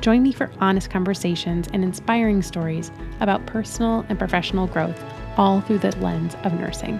Join me for honest conversations and inspiring stories about personal and professional growth, all through the lens of nursing.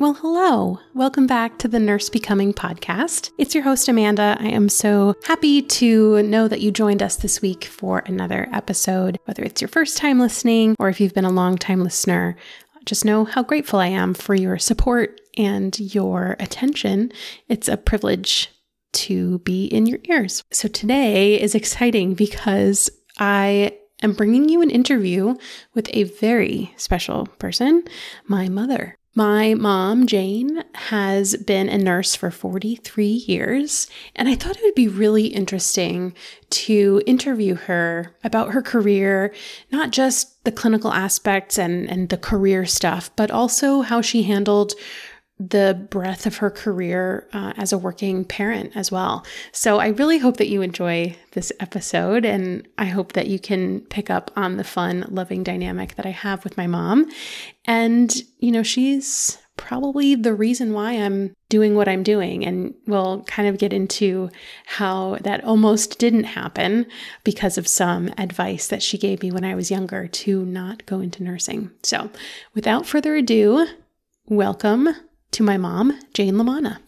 Well, hello. Welcome back to the Nurse Becoming podcast. It's your host, Amanda. I am so happy to know that you joined us this week for another episode. Whether it's your first time listening or if you've been a long time listener, just know how grateful I am for your support and your attention. It's a privilege to be in your ears. So today is exciting because I am bringing you an interview with a very special person, my mother. My mom, Jane, has been a nurse for 43 years, and I thought it would be really interesting to interview her about her career, not just the clinical aspects and, and the career stuff, but also how she handled the breadth of her career uh, as a working parent as well. So I really hope that you enjoy this episode and I hope that you can pick up on the fun, loving dynamic that I have with my mom. And, you know, she's probably the reason why I'm doing what I'm doing. And we'll kind of get into how that almost didn't happen because of some advice that she gave me when I was younger to not go into nursing. So without further ado, welcome to my mom, Jane Lamanna.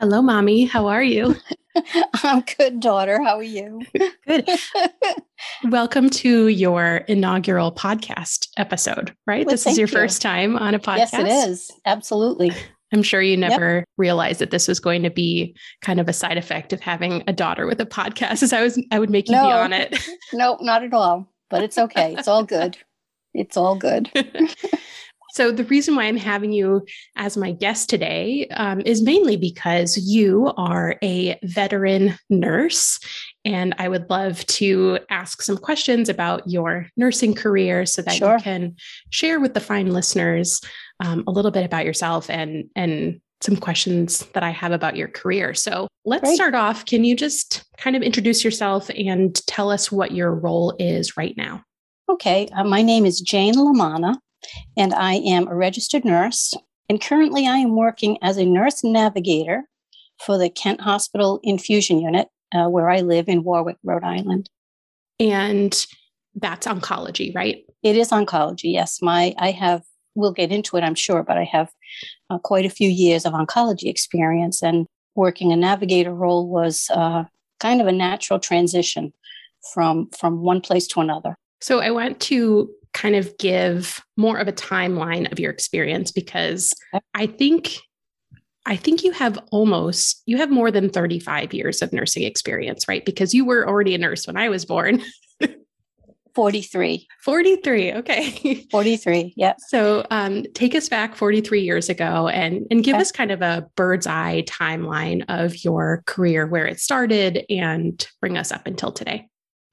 Hello, mommy. How are you? I'm good, daughter. How are you? good. Welcome to your inaugural podcast episode, right? Well, this is your you. first time on a podcast. Yes, it is. Absolutely. I'm sure you never yep. realized that this was going to be kind of a side effect of having a daughter with a podcast as I was I would make you no, be on it. no, not at all. But it's okay. It's all good. It's all good. So, the reason why I'm having you as my guest today um, is mainly because you are a veteran nurse. And I would love to ask some questions about your nursing career so that sure. you can share with the fine listeners um, a little bit about yourself and, and some questions that I have about your career. So let's Great. start off. Can you just kind of introduce yourself and tell us what your role is right now? Okay. Uh, my name is Jane Lamanna and I am a registered nurse. And currently, I am working as a nurse navigator for the Kent Hospital Infusion Unit, uh, where I live in Warwick, Rhode Island. And that's oncology, right? It is oncology. Yes, my I have. We'll get into it, I'm sure, but I have uh, quite a few years of oncology experience, and working a navigator role was uh, kind of a natural transition from from one place to another. So I want to kind of give more of a timeline of your experience because I think I think you have almost you have more than 35 years of nursing experience, right? Because you were already a nurse when I was born. 43. 43. Okay. 43. Yeah. So um, take us back 43 years ago and, and give okay. us kind of a bird's eye timeline of your career, where it started, and bring us up until today.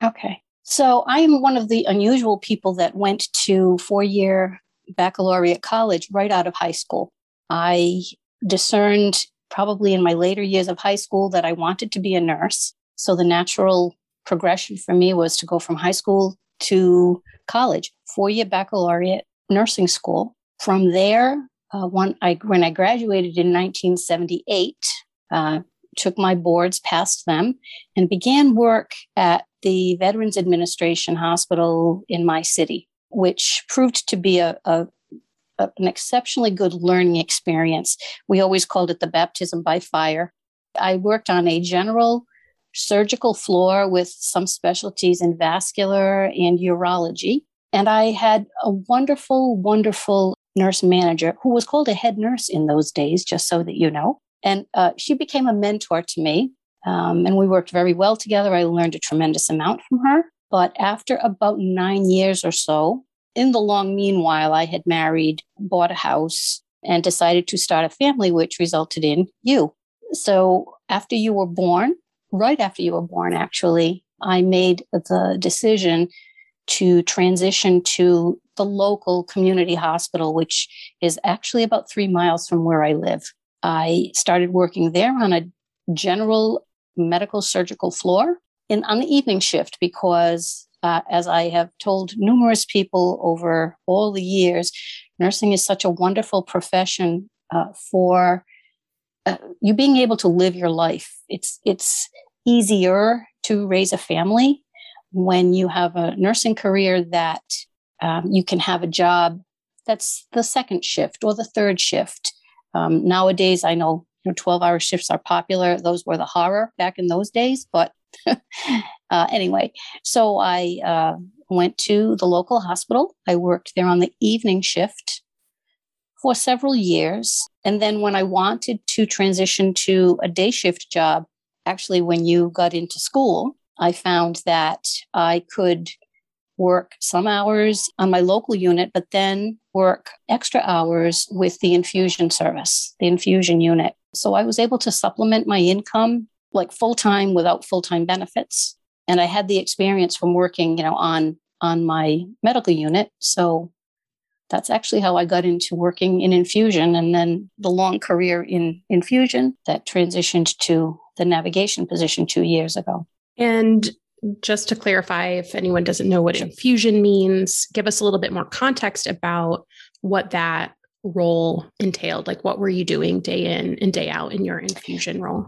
Okay. So I am one of the unusual people that went to four year baccalaureate college right out of high school. I discerned probably in my later years of high school that I wanted to be a nurse. So the natural progression for me was to go from high school to college, four year baccalaureate nursing school. From there, uh, one, I, when I graduated in 1978, uh, took my boards, passed them, and began work at the Veterans Administration Hospital in my city, which proved to be a, a, a, an exceptionally good learning experience. We always called it the baptism by fire. I worked on a general surgical floor with some specialties in vascular and urology. And I had a wonderful, wonderful nurse manager who was called a head nurse in those days, just so that you know. And uh, she became a mentor to me. Um, and we worked very well together. I learned a tremendous amount from her. But after about nine years or so, in the long meanwhile, I had married, bought a house, and decided to start a family, which resulted in you. So after you were born, right after you were born, actually, I made the decision to transition to the local community hospital, which is actually about three miles from where I live. I started working there on a general medical surgical floor in on the evening shift because uh, as I have told numerous people over all the years, nursing is such a wonderful profession uh, for uh, you being able to live your life. It's it's easier to raise a family when you have a nursing career that um, you can have a job that's the second shift or the third shift. Um, nowadays, I know, 12 hour shifts are popular. Those were the horror back in those days. But uh, anyway, so I uh, went to the local hospital. I worked there on the evening shift for several years. And then when I wanted to transition to a day shift job, actually, when you got into school, I found that I could work some hours on my local unit, but then work extra hours with the infusion service, the infusion unit. So I was able to supplement my income like full time without full time benefits. And I had the experience from working, you know, on on my medical unit. So that's actually how I got into working in infusion and then the long career in infusion that transitioned to the navigation position two years ago. And just to clarify, if anyone doesn't know what infusion means, give us a little bit more context about what that role entailed. Like, what were you doing day in and day out in your infusion role?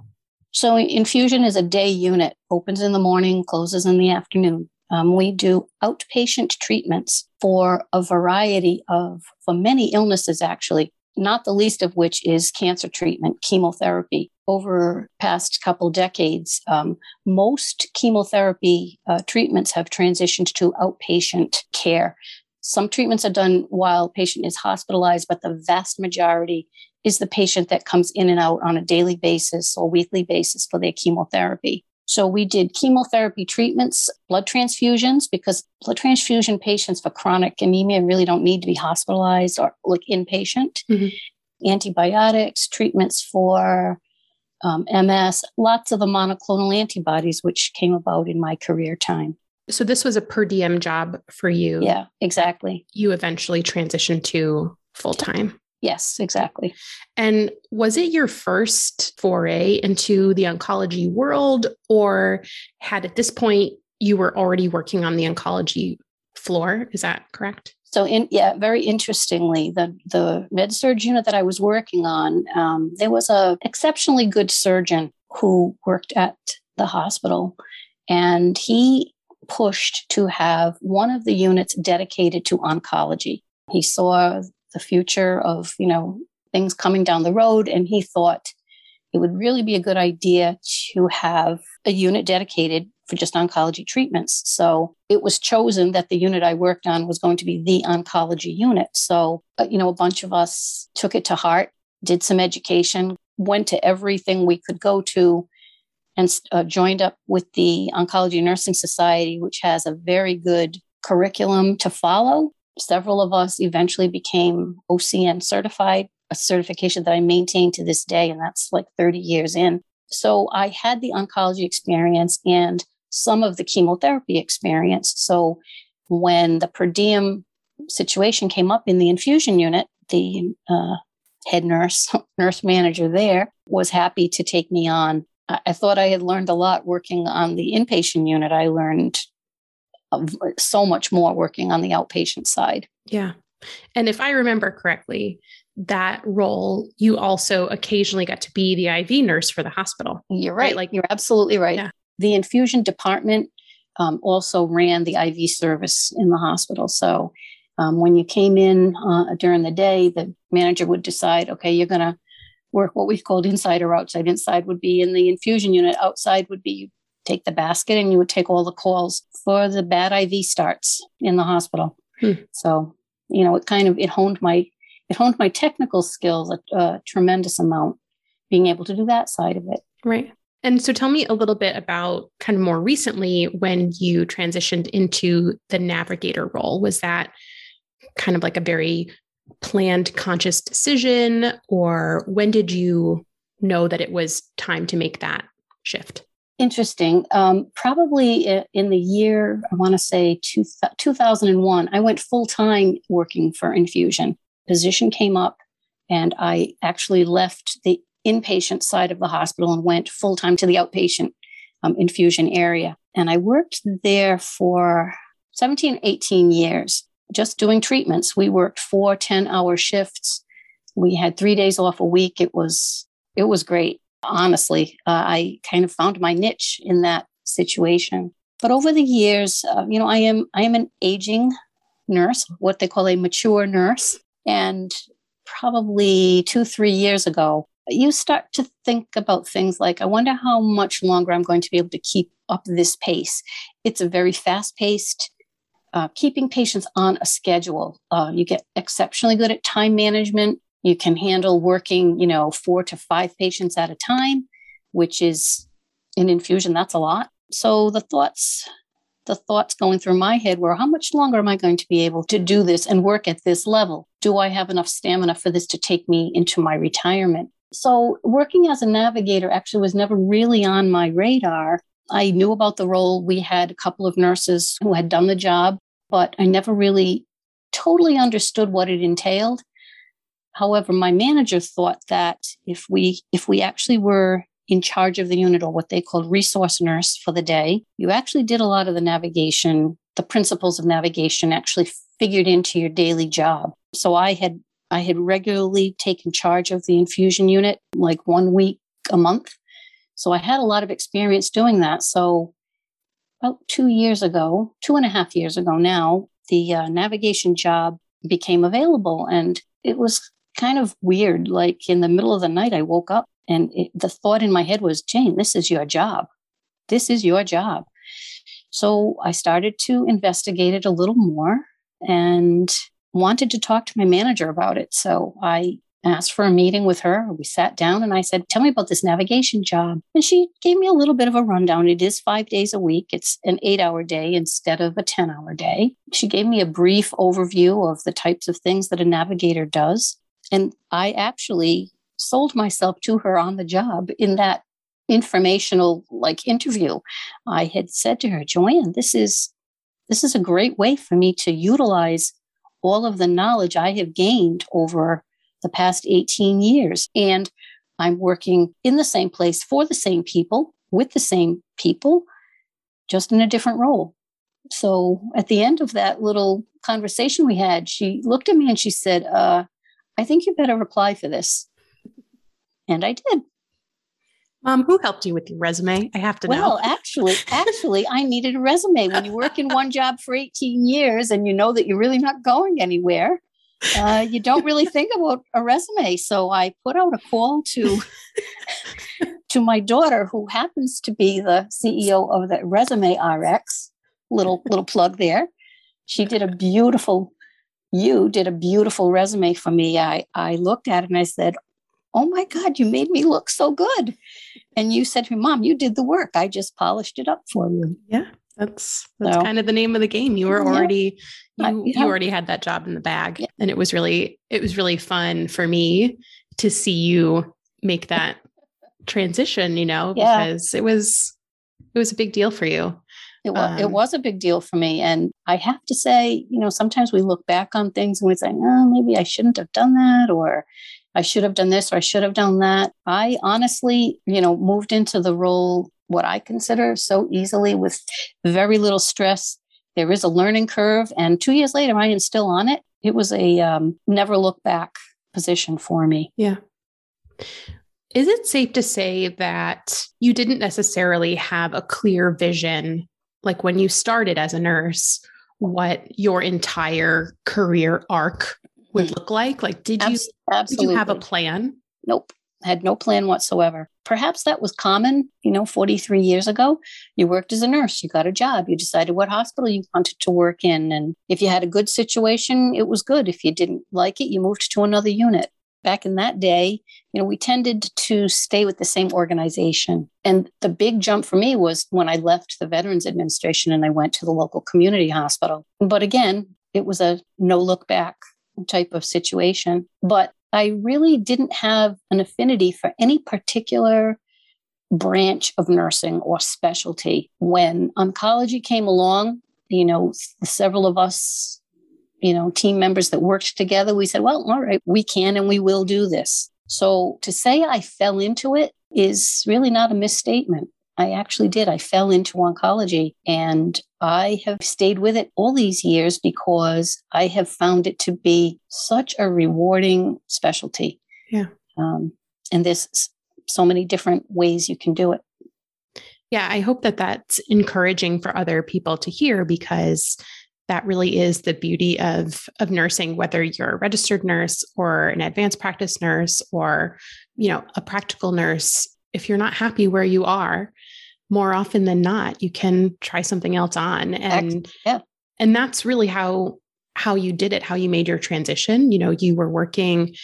So, infusion is a day unit, opens in the morning, closes in the afternoon. Um, we do outpatient treatments for a variety of, for many illnesses, actually, not the least of which is cancer treatment, chemotherapy. Over past couple decades, um, most chemotherapy uh, treatments have transitioned to outpatient care. Some treatments are done while patient is hospitalized, but the vast majority is the patient that comes in and out on a daily basis or weekly basis for their chemotherapy. So we did chemotherapy treatments, blood transfusions, because blood transfusion patients for chronic anemia really don't need to be hospitalized or like inpatient. Mm-hmm. Antibiotics, treatments for um, MS, lots of the monoclonal antibodies, which came about in my career time. So this was a per diem job for you. Yeah, exactly. You eventually transitioned to full time. Yes, exactly. And was it your first foray into the oncology world, or had at this point you were already working on the oncology floor? Is that correct? So, in, yeah, very interestingly, the the med surg unit that I was working on, um, there was a exceptionally good surgeon who worked at the hospital, and he pushed to have one of the units dedicated to oncology. He saw the future of, you know, things coming down the road. And he thought it would really be a good idea to have a unit dedicated for just oncology treatments. So it was chosen that the unit I worked on was going to be the oncology unit. So, uh, you know, a bunch of us took it to heart, did some education, went to everything we could go to, and uh, joined up with the Oncology Nursing Society, which has a very good curriculum to follow several of us eventually became OCN certified, a certification that I maintain to this day, and that's like 30 years in. So I had the oncology experience and some of the chemotherapy experience. So when the per diem situation came up in the infusion unit, the uh, head nurse, nurse manager there, was happy to take me on. I, I thought I had learned a lot working on the inpatient unit. I learned so much more working on the outpatient side. Yeah. And if I remember correctly, that role, you also occasionally got to be the IV nurse for the hospital. You're right. right? Like you're absolutely right. Yeah. The infusion department um, also ran the IV service in the hospital. So um, when you came in uh, during the day, the manager would decide, okay, you're going to work what we've called inside or outside. Inside would be in the infusion unit. Outside would be take the basket and you would take all the calls for the bad IV starts in the hospital. Hmm. So, you know, it kind of it honed my it honed my technical skills a, a tremendous amount being able to do that side of it. Right. And so tell me a little bit about kind of more recently when you transitioned into the navigator role. Was that kind of like a very planned conscious decision or when did you know that it was time to make that shift? Interesting. Um, probably in the year, I want to say two, 2001, I went full time working for infusion. Position came up, and I actually left the inpatient side of the hospital and went full time to the outpatient um, infusion area. And I worked there for 17, 18 years, just doing treatments. We worked four 10 hour shifts. We had three days off a week. It was, it was great honestly. Uh, I kind of found my niche in that situation. But over the years, uh, you know, I am I am an aging nurse, what they call a mature nurse, and probably two three years ago, you start to think about things like, I wonder how much longer I'm going to be able to keep up this pace. It's a very fast paced. Uh, keeping patients on a schedule. Uh, you get exceptionally good at time management. You can handle working, you know, four to five patients at a time, which is an infusion, that's a lot. So the thoughts, the thoughts going through my head were how much longer am I going to be able to do this and work at this level? Do I have enough stamina for this to take me into my retirement? So working as a navigator actually was never really on my radar. I knew about the role. We had a couple of nurses who had done the job, but I never really totally understood what it entailed. However, my manager thought that if we if we actually were in charge of the unit or what they called resource nurse for the day, you actually did a lot of the navigation, the principles of navigation actually figured into your daily job. So I had I had regularly taken charge of the infusion unit like one week a month. So I had a lot of experience doing that. So about two years ago, two and a half years ago now, the uh, navigation job became available. And it was kind of weird. Like in the middle of the night, I woke up and it, the thought in my head was, Jane, this is your job. This is your job. So I started to investigate it a little more and wanted to talk to my manager about it. So I asked for a meeting with her. We sat down and I said, Tell me about this navigation job. And she gave me a little bit of a rundown. It is five days a week, it's an eight hour day instead of a 10 hour day. She gave me a brief overview of the types of things that a navigator does. And I actually sold myself to her on the job in that informational like interview. I had said to her, Joanne, this is this is a great way for me to utilize all of the knowledge I have gained over the past 18 years. And I'm working in the same place for the same people, with the same people, just in a different role. So at the end of that little conversation we had, she looked at me and she said, uh, I think you better apply for this. And I did. Mom, who helped you with your resume? I have to well, know. Well, actually, actually, I needed a resume. When you work in one job for 18 years and you know that you're really not going anywhere, uh, you don't really think about a resume. So I put out a call to to my daughter, who happens to be the CEO of the Resume RX. Little little plug there. She did a beautiful you did a beautiful resume for me. I, I looked at it and I said, Oh my God, you made me look so good. And you said to me, Mom, you did the work. I just polished it up for you. Yeah. That's that's so, kind of the name of the game. You were already yeah, you, yeah. you already had that job in the bag. Yeah. And it was really it was really fun for me to see you make that transition, you know, because it was it was a big deal for you. It was, um, it was a big deal for me. And I have to say, you know, sometimes we look back on things and we say, oh, maybe I shouldn't have done that, or I should have done this, or I should have done that. I honestly, you know, moved into the role, what I consider so easily with very little stress. There is a learning curve. And two years later, I am still on it. It was a um, never look back position for me. Yeah. Is it safe to say that you didn't necessarily have a clear vision like when you started as a nurse, what your entire career arc would look like? Like, did you, did you have a plan? Nope. Had no plan whatsoever. Perhaps that was common, you know, 43 years ago. You worked as a nurse, you got a job, you decided what hospital you wanted to work in. And if you had a good situation, it was good. If you didn't like it, you moved to another unit back in that day, you know, we tended to stay with the same organization. And the big jump for me was when I left the Veterans Administration and I went to the local community hospital. But again, it was a no look back type of situation. But I really didn't have an affinity for any particular branch of nursing or specialty. When oncology came along, you know, several of us, you know, team members that worked together, we said, well, all right, we can and we will do this. So to say I fell into it is really not a misstatement. I actually did. I fell into oncology and I have stayed with it all these years because I have found it to be such a rewarding specialty. Yeah. Um, and there's so many different ways you can do it. Yeah, I hope that that's encouraging for other people to hear because that really is the beauty of of nursing whether you're a registered nurse or an advanced practice nurse or you know a practical nurse if you're not happy where you are more often than not you can try something else on. And yeah. and that's really how how you did it how you made your transition. You know you were working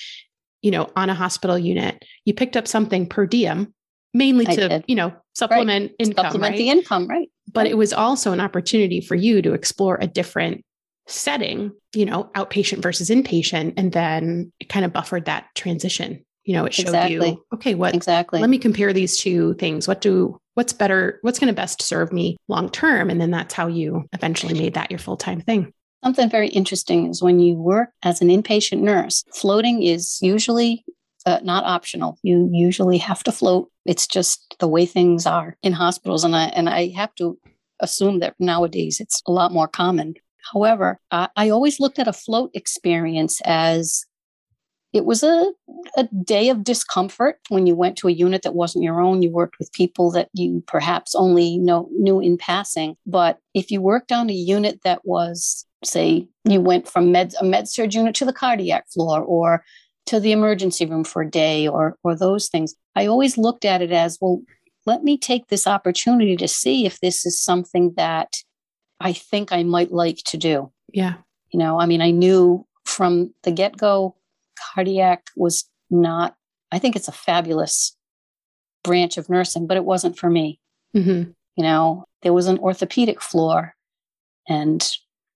you know on a hospital unit. You picked up something per diem mainly to you know supplement right. income supplement right? the income right but it was also an opportunity for you to explore a different setting you know outpatient versus inpatient and then it kind of buffered that transition. You know it showed exactly. you okay what exactly. let me compare these two things. What do what's better what's going to best serve me long term? And then that's how you eventually made that your full-time thing. Something very interesting is when you work as an inpatient nurse floating is usually uh, not optional. You usually have to float. It's just the way things are in hospitals, and I and I have to assume that nowadays it's a lot more common. However, I, I always looked at a float experience as it was a, a day of discomfort when you went to a unit that wasn't your own. You worked with people that you perhaps only know, knew in passing. But if you worked on a unit that was, say, you went from med, a med surg unit to the cardiac floor or to the emergency room for a day or or those things. I always looked at it as well let me take this opportunity to see if this is something that i think i might like to do. Yeah. You know i mean i knew from the get-go cardiac was not i think it's a fabulous branch of nursing but it wasn't for me. Mm-hmm. you know there was an orthopedic floor and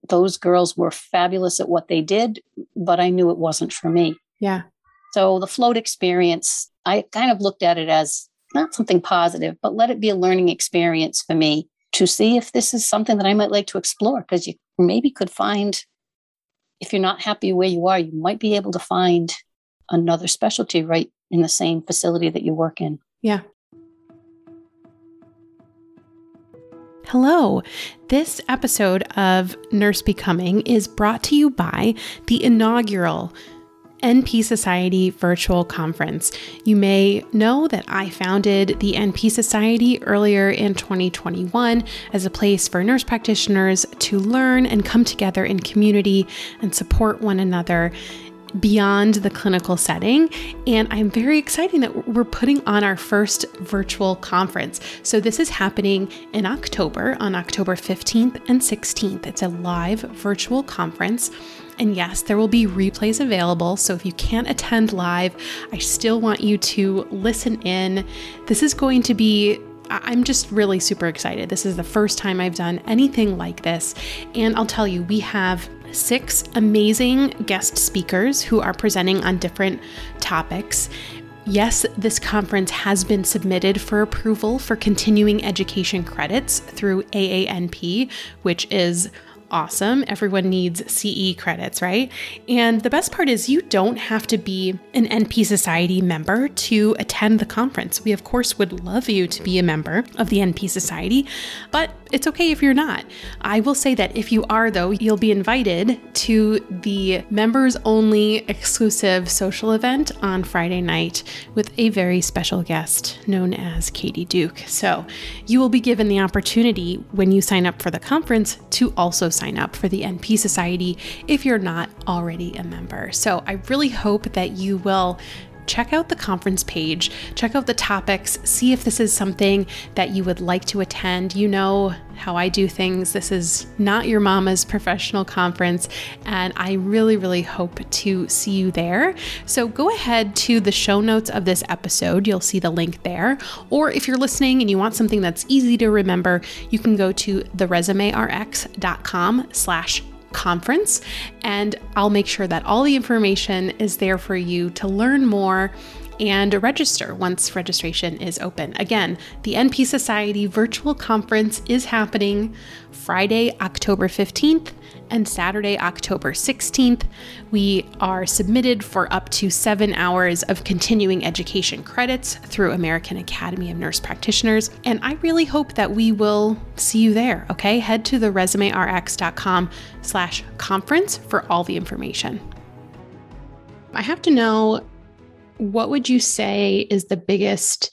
those girls were fabulous at what they did but i knew it wasn't for me yeah. So the float experience, I kind of looked at it as not something positive, but let it be a learning experience for me to see if this is something that I might like to explore because you maybe could find, if you're not happy where you are, you might be able to find another specialty right in the same facility that you work in. Yeah. Hello. This episode of Nurse Becoming is brought to you by the inaugural NP Society virtual conference. You may know that I founded the NP Society earlier in 2021 as a place for nurse practitioners to learn and come together in community and support one another beyond the clinical setting. And I'm very excited that we're putting on our first virtual conference. So, this is happening in October, on October 15th and 16th. It's a live virtual conference. And yes, there will be replays available. So if you can't attend live, I still want you to listen in. This is going to be I'm just really super excited. This is the first time I've done anything like this. And I'll tell you, we have six amazing guest speakers who are presenting on different topics. Yes, this conference has been submitted for approval for continuing education credits through AANP, which is awesome. Everyone needs CE credits, right? And the best part is you don't have to be an NP Society member to attend the conference. We, of course, would love you to be a member of the NP Society, but it's okay if you're not. I will say that if you are, though, you'll be invited to the members only exclusive social event on Friday night with a very special guest known as Katie Duke. So you will be given the opportunity when you sign up for the conference to also sign up for the NP Society if you're not already a member. So I really hope that you will check out the conference page, check out the topics, see if this is something that you would like to attend. You know how I do things. This is not your mama's professional conference, and I really, really hope to see you there. So go ahead to the show notes of this episode. You'll see the link there. Or if you're listening and you want something that's easy to remember, you can go to theresumerx.com slash conference. And I'll make sure that all the information is there for you to learn more and register once registration is open. Again, the NP Society virtual conference is happening Friday, October 15th and Saturday, October 16th. We are submitted for up to seven hours of continuing education credits through American Academy of Nurse Practitioners. And I really hope that we will see you there, okay? Head to the resumérx.com slash conference for all the information. I have to know what would you say is the biggest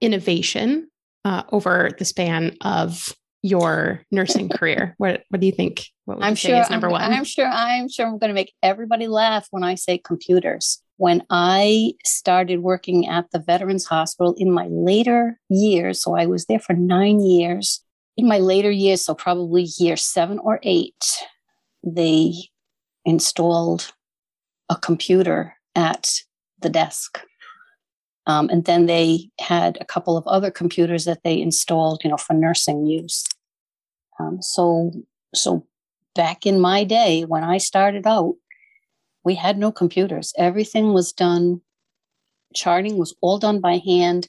innovation uh, over the span of your nursing career? What What do you think? What I'm you sure is number I'm, one? I'm sure I'm sure I'm going to make everybody laugh when I say computers. When I started working at the Veterans Hospital in my later years, so I was there for nine years. In my later years, so probably year seven or eight, they installed a computer at the desk. Um, and then they had a couple of other computers that they installed, you know, for nursing use. Um, so, so back in my day when I started out, we had no computers. Everything was done. Charting was all done by hand.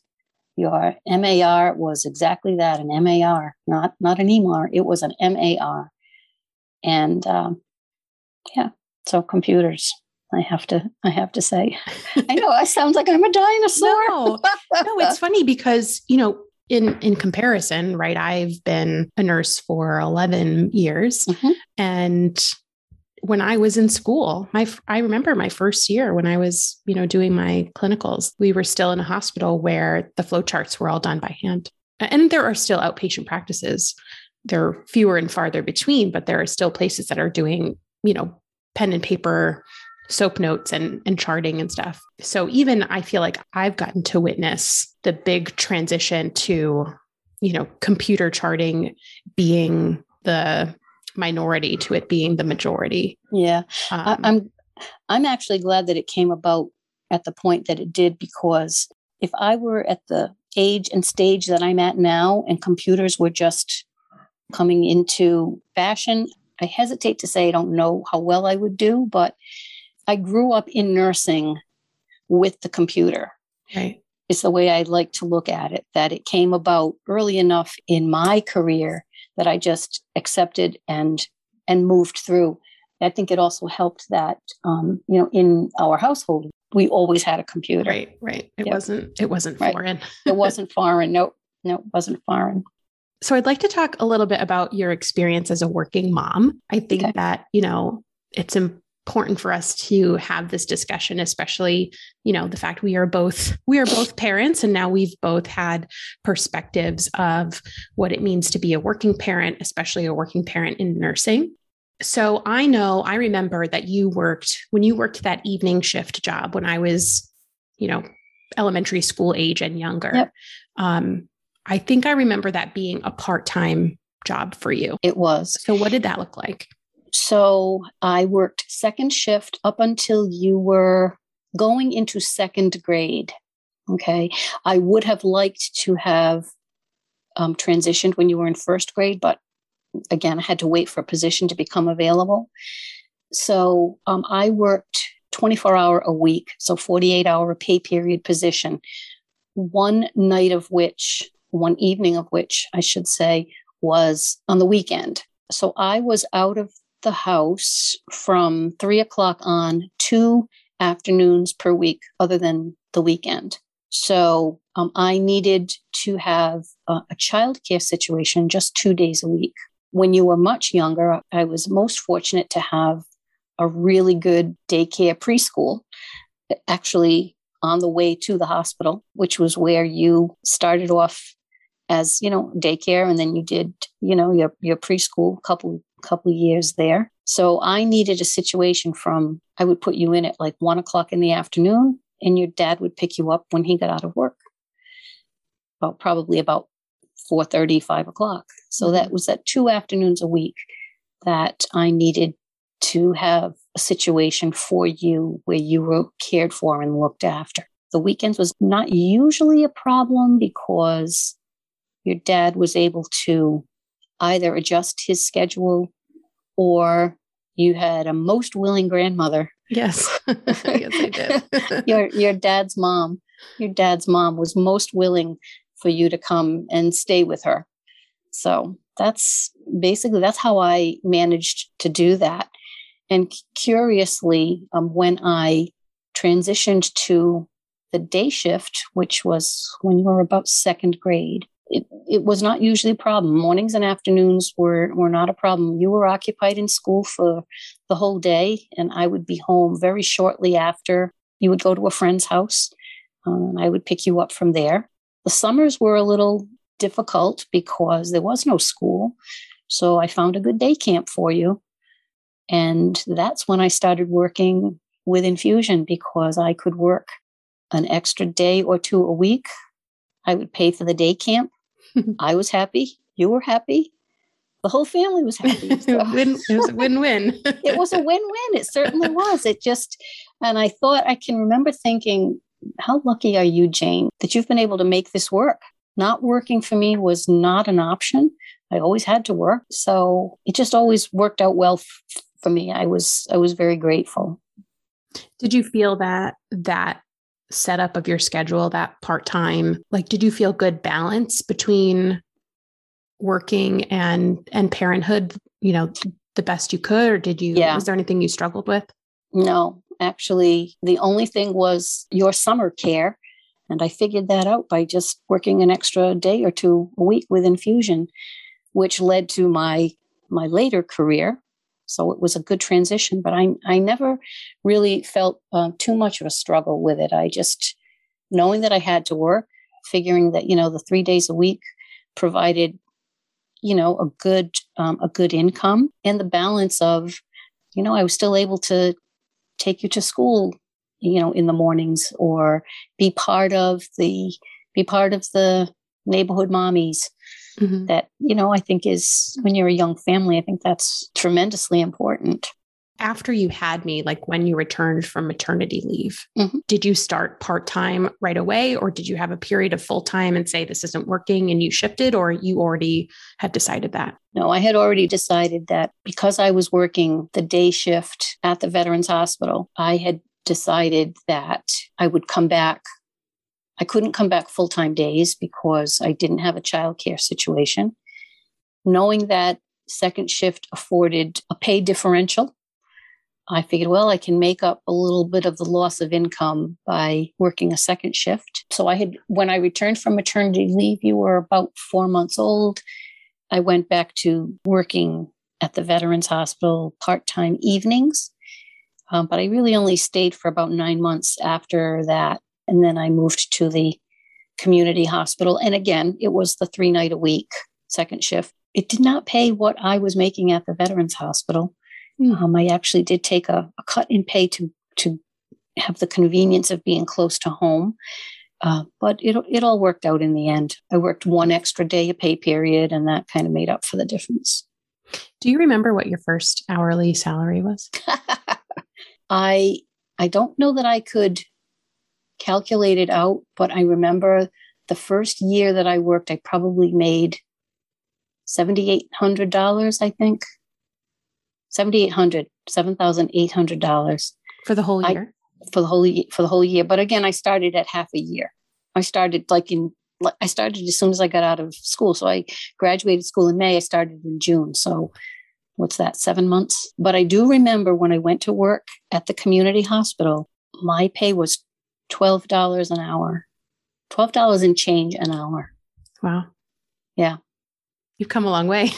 Your MAR was exactly that, an MAR, not not an EMAR. It was an MAR, and um, yeah, so computers. I have to I have to say. I know I sound like I'm a dinosaur. No, no, it's funny because, you know, in in comparison, right? I've been a nurse for 11 years Mhm. and when I was in school, my I remember my first year when I was, you know, doing my clinicals, we were still in a hospital where the flowcharts were all done by hand. And there are still outpatient practices. They're fewer and farther between, but there are still places that are doing, you know, pen and paper SOAP notes and, and charting and stuff. So even I feel like I've gotten to witness the big transition to, you know, computer charting being the minority to it being the majority. Yeah. Um, I, I'm I'm actually glad that it came about at the point that it did because if I were at the age and stage that I'm at now and computers were just coming into fashion, I hesitate to say I don't know how well I would do, but I grew up in nursing with the computer. right. Is the way I like to look at it, that it came about early enough in my career that I just accepted and and moved through. I think it also helped that um, you know in our household we always had a computer. Right. Right. It Yep. wasn't, it wasn't Right. foreign. It wasn't foreign. No, no, it wasn't foreign. So I'd like to talk a little bit about your experience as a working mom. I think Okay. that, you know, it's important for us to have this discussion, especially, you know, the fact we are both we are both parents and now we've both had perspectives of what it means to be a working parent, especially a working parent in nursing. So I know I remember that you worked when you worked that evening shift job when I was, you know, elementary school age and younger. Yep. Um, I think I remember that being a part time job for you. It was. So, what did that look like? So I worked second shift up until you were going into second grade. Okay. I would have liked to have um, transitioned when you were in first grade, but again, I had to wait for a position to become available. So um, I worked 24 hour a week, so 48 hour pay period position, one night of which, one evening of which I should say, was on the weekend. So I was out of the house from three o'clock on two afternoons per week, other than the weekend. So um, I needed to have a, a childcare situation just two days a week. When you were much younger, I was most fortunate to have a really good daycare preschool, actually on the way to the hospital, which was where you started off as you know daycare, and then you did you know your your preschool couple couple years there. So I needed a situation from I would put you in at like one o'clock in the afternoon, and your dad would pick you up when he got out of work. Well, probably about 4 5 o'clock. So that mm-hmm. was that two afternoons a week that I needed to have a situation for you where you were cared for and looked after. The weekends was not usually a problem because your dad was able to either adjust his schedule or you had a most willing grandmother. Yes, yes, I did. your your dad's mom, your dad's mom was most willing for you to come and stay with her. So that's basically that's how I managed to do that. And curiously, um, when I transitioned to the day shift, which was when you were about second grade, it, it was not usually a problem. Mornings and afternoons were, were not a problem. You were occupied in school for the whole day, and I would be home very shortly after. You would go to a friend's house, um, and I would pick you up from there. The summers were a little difficult because there was no school. So I found a good day camp for you. And that's when I started working with infusion because I could work an extra day or two a week. I would pay for the day camp. I was happy. You were happy. The whole family was happy. So. it was a win win. it was a win win. It certainly was. It just, and I thought, I can remember thinking, how lucky are you, Jane, that you've been able to make this work? Not working for me was not an option. I always had to work. So it just always worked out well f- for me. I was I was very grateful. Did you feel that that setup of your schedule, that part-time, like did you feel good balance between working and and parenthood, you know, the best you could or did you yeah. was there anything you struggled with? No, actually the only thing was your summer care and I figured that out by just working an extra day or two a week with infusion, which led to my my later career. So it was a good transition, but I I never really felt uh, too much of a struggle with it. I just knowing that I had to work, figuring that you know the three days a week provided you know a good um, a good income and the balance of you know I was still able to take you to school you know in the mornings or be part of the be part of the neighborhood mommies mm-hmm. that you know i think is when you're a young family i think that's tremendously important after you had me like when you returned from maternity leave mm-hmm. did you start part-time right away or did you have a period of full-time and say this isn't working and you shifted or you already had decided that no i had already decided that because i was working the day shift at the veterans hospital i had decided that I would come back. I couldn't come back full time days because I didn't have a childcare situation. Knowing that second shift afforded a pay differential, I figured, well, I can make up a little bit of the loss of income by working a second shift. So I had, when I returned from maternity leave, you were about four months old. I went back to working at the Veterans Hospital part time evenings. Um, but I really only stayed for about nine months after that. And then I moved to the community hospital. And again, it was the three night a week second shift. It did not pay what I was making at the Veterans Hospital. Mm. Um, I actually did take a, a, cut in pay to, to have the convenience of being close to home. Uh, but it, it all worked out in the end. I worked one extra day a pay period, and that kind of made up for the difference. Do you remember what your first hourly salary was? I I don't know that I could calculate it out, but I remember the first year that I worked, I probably made seventy eight hundred dollars. I think seventy eight hundred, seven thousand eight hundred dollars for the whole year. I, for the whole for the whole year, but again, I started at half a year. I started like in I started as soon as I got out of school. So I graduated school in May. I started in June. So what's that, seven months? But I do remember when I went to work at the community hospital, my pay was $12 an hour, $12 and change an hour. Wow. Yeah. You've come a long way.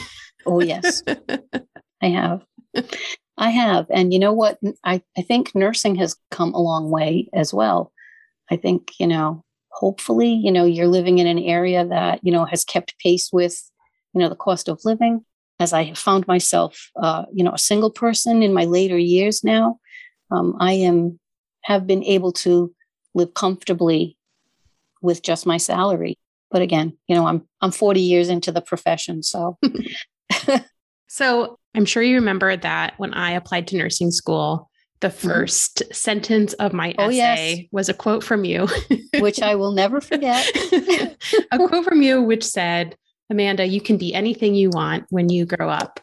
oh, yes, I have. I have. And you know what? I, I think nursing has come a long way as well. I think, you know, hopefully, you know, you're living in an area that, you know, has kept pace with, you know, the cost of living as I have found myself, uh, you know, a single person in my later years now, um, I am have been able to live comfortably with just my salary. But again, you know, I'm I'm 40 years into the profession, so. so I'm sure you remember that when I applied to nursing school, the 1st mm-hmm. sentence of my oh, essay yes. was a quote from you, which I will never forget. a quote from you, which said, Amanda, you can be anything you want when you grow up,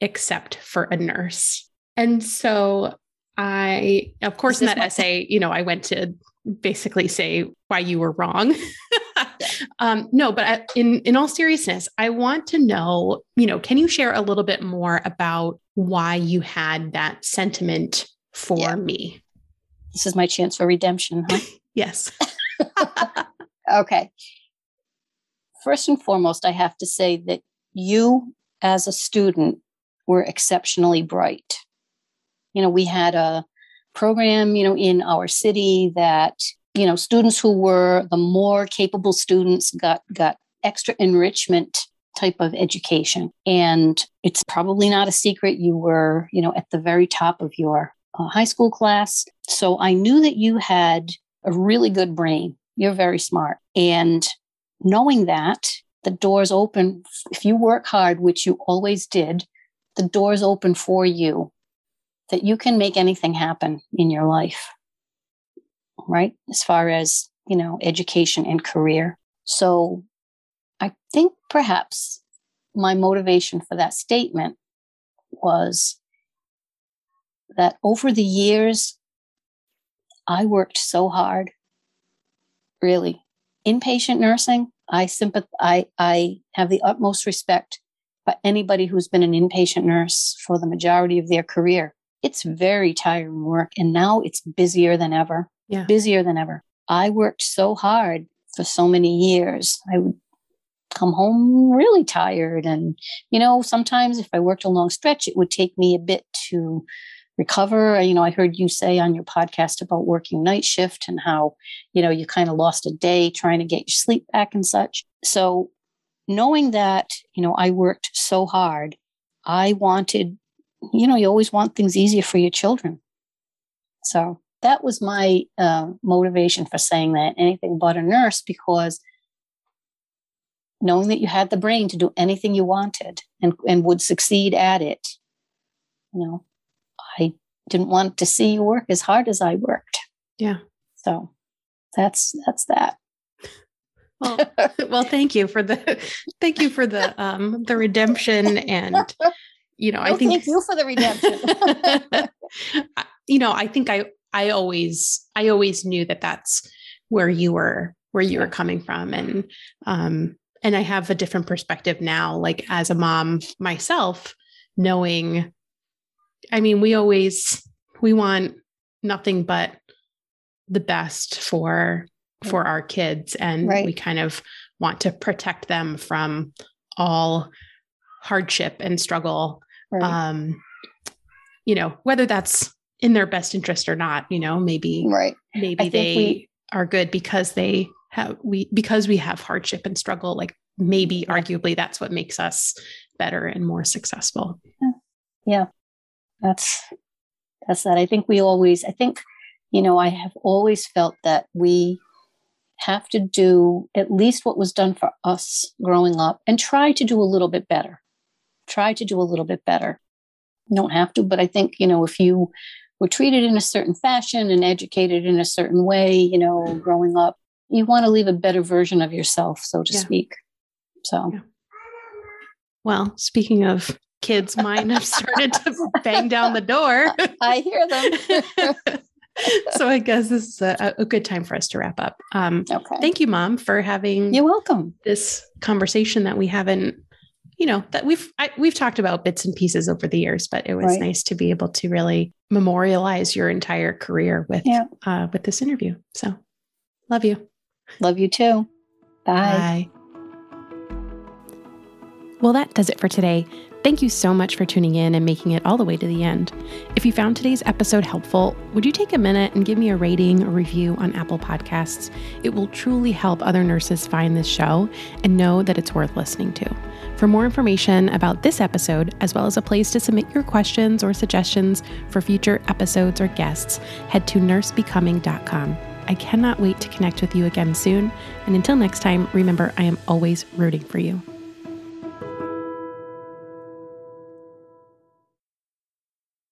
except for a nurse. and so I, of course, in that essay, you know, I went to basically say why you were wrong. um, no, but I, in in all seriousness, I want to know, you know, can you share a little bit more about why you had that sentiment for yeah. me? This is my chance for redemption, huh? yes. okay. First and foremost, I have to say that you, as a student, were exceptionally bright. You know, we had a program, you know, in our city that, you know, students who were the more capable students got got extra enrichment type of education. And it's probably not a secret you were, you know, at the very top of your uh, high school class. So I knew that you had a really good brain. You're very smart. And knowing that, the doors open, if you work hard, which you always did, the doors open for you that you can make anything happen in your life, right? As far as, you know, education and career. So I think perhaps my motivation for that statement was that over the years, I worked so hard, really. Inpatient nursing, I sympath- I, I have the utmost respect for anybody who's been an inpatient nurse for the majority of their career. It's very tiring work. And now it's busier than ever. Yeah. Busier than ever. I worked so hard for so many years. I would come home really tired. And, you know, sometimes if I worked a long stretch, it would take me a bit to recover. You know, I heard you say on your podcast about working night shift and how, you know, you kind of lost a day trying to get your sleep back and such. So knowing that, you know, I worked so hard, I wanted, you know, you always want things easier for your children. So that was my uh, motivation for saying that anything but a nurse because knowing that you had the brain to do anything you wanted and, and would succeed at it, you know, I didn't want to see you work as hard as I worked. Yeah. So that's that's that. Well, well, thank you for the thank you for the um the redemption and you know, no, I think thank you for the redemption. you know, I think I I always I always knew that that's where you were where you were coming from. And um and I have a different perspective now like as a mom myself knowing I mean, we always we want nothing but the best for for our kids. And right. we kind of want to protect them from all hardship and struggle right. um you know whether that's in their best interest or not you know maybe right. maybe they we, are good because they have we because we have hardship and struggle like maybe arguably that's what makes us better and more successful. Yeah, yeah. That's that's that. I think we always i think you know i have always felt that we have to do at least what was done for us growing up and try to do a little bit better try to do a little bit better you don't have to but i think you know if you were treated in a certain fashion and educated in a certain way you know growing up you want to leave a better version of yourself so to yeah. speak so yeah. well speaking of kids mine have started to bang down the door. I hear them. so I guess this is a, a, good time for us to wrap up. Um, okay. Thank you, Mom, for having. You're welcome. This conversation that we haven't, you know, that we've I, we've talked about bits and pieces over the years, but it was right. nice to be able to really memorialize your entire career with yeah. uh, with this interview. So, love you. Love you too. Bye. Bye. Well, that does it for today. Thank you so much for tuning in and making it all the way to the end. If you found today's episode helpful, would you take a minute and give me a rating or review on Apple Podcasts? It will truly help other nurses find this show and know that it's worth listening to. For more information about this episode, as well as a place to submit your questions or suggestions for future episodes or guests, head to nursebecoming.com. I cannot wait to connect with you again soon. And until next time, remember, I am always rooting for you.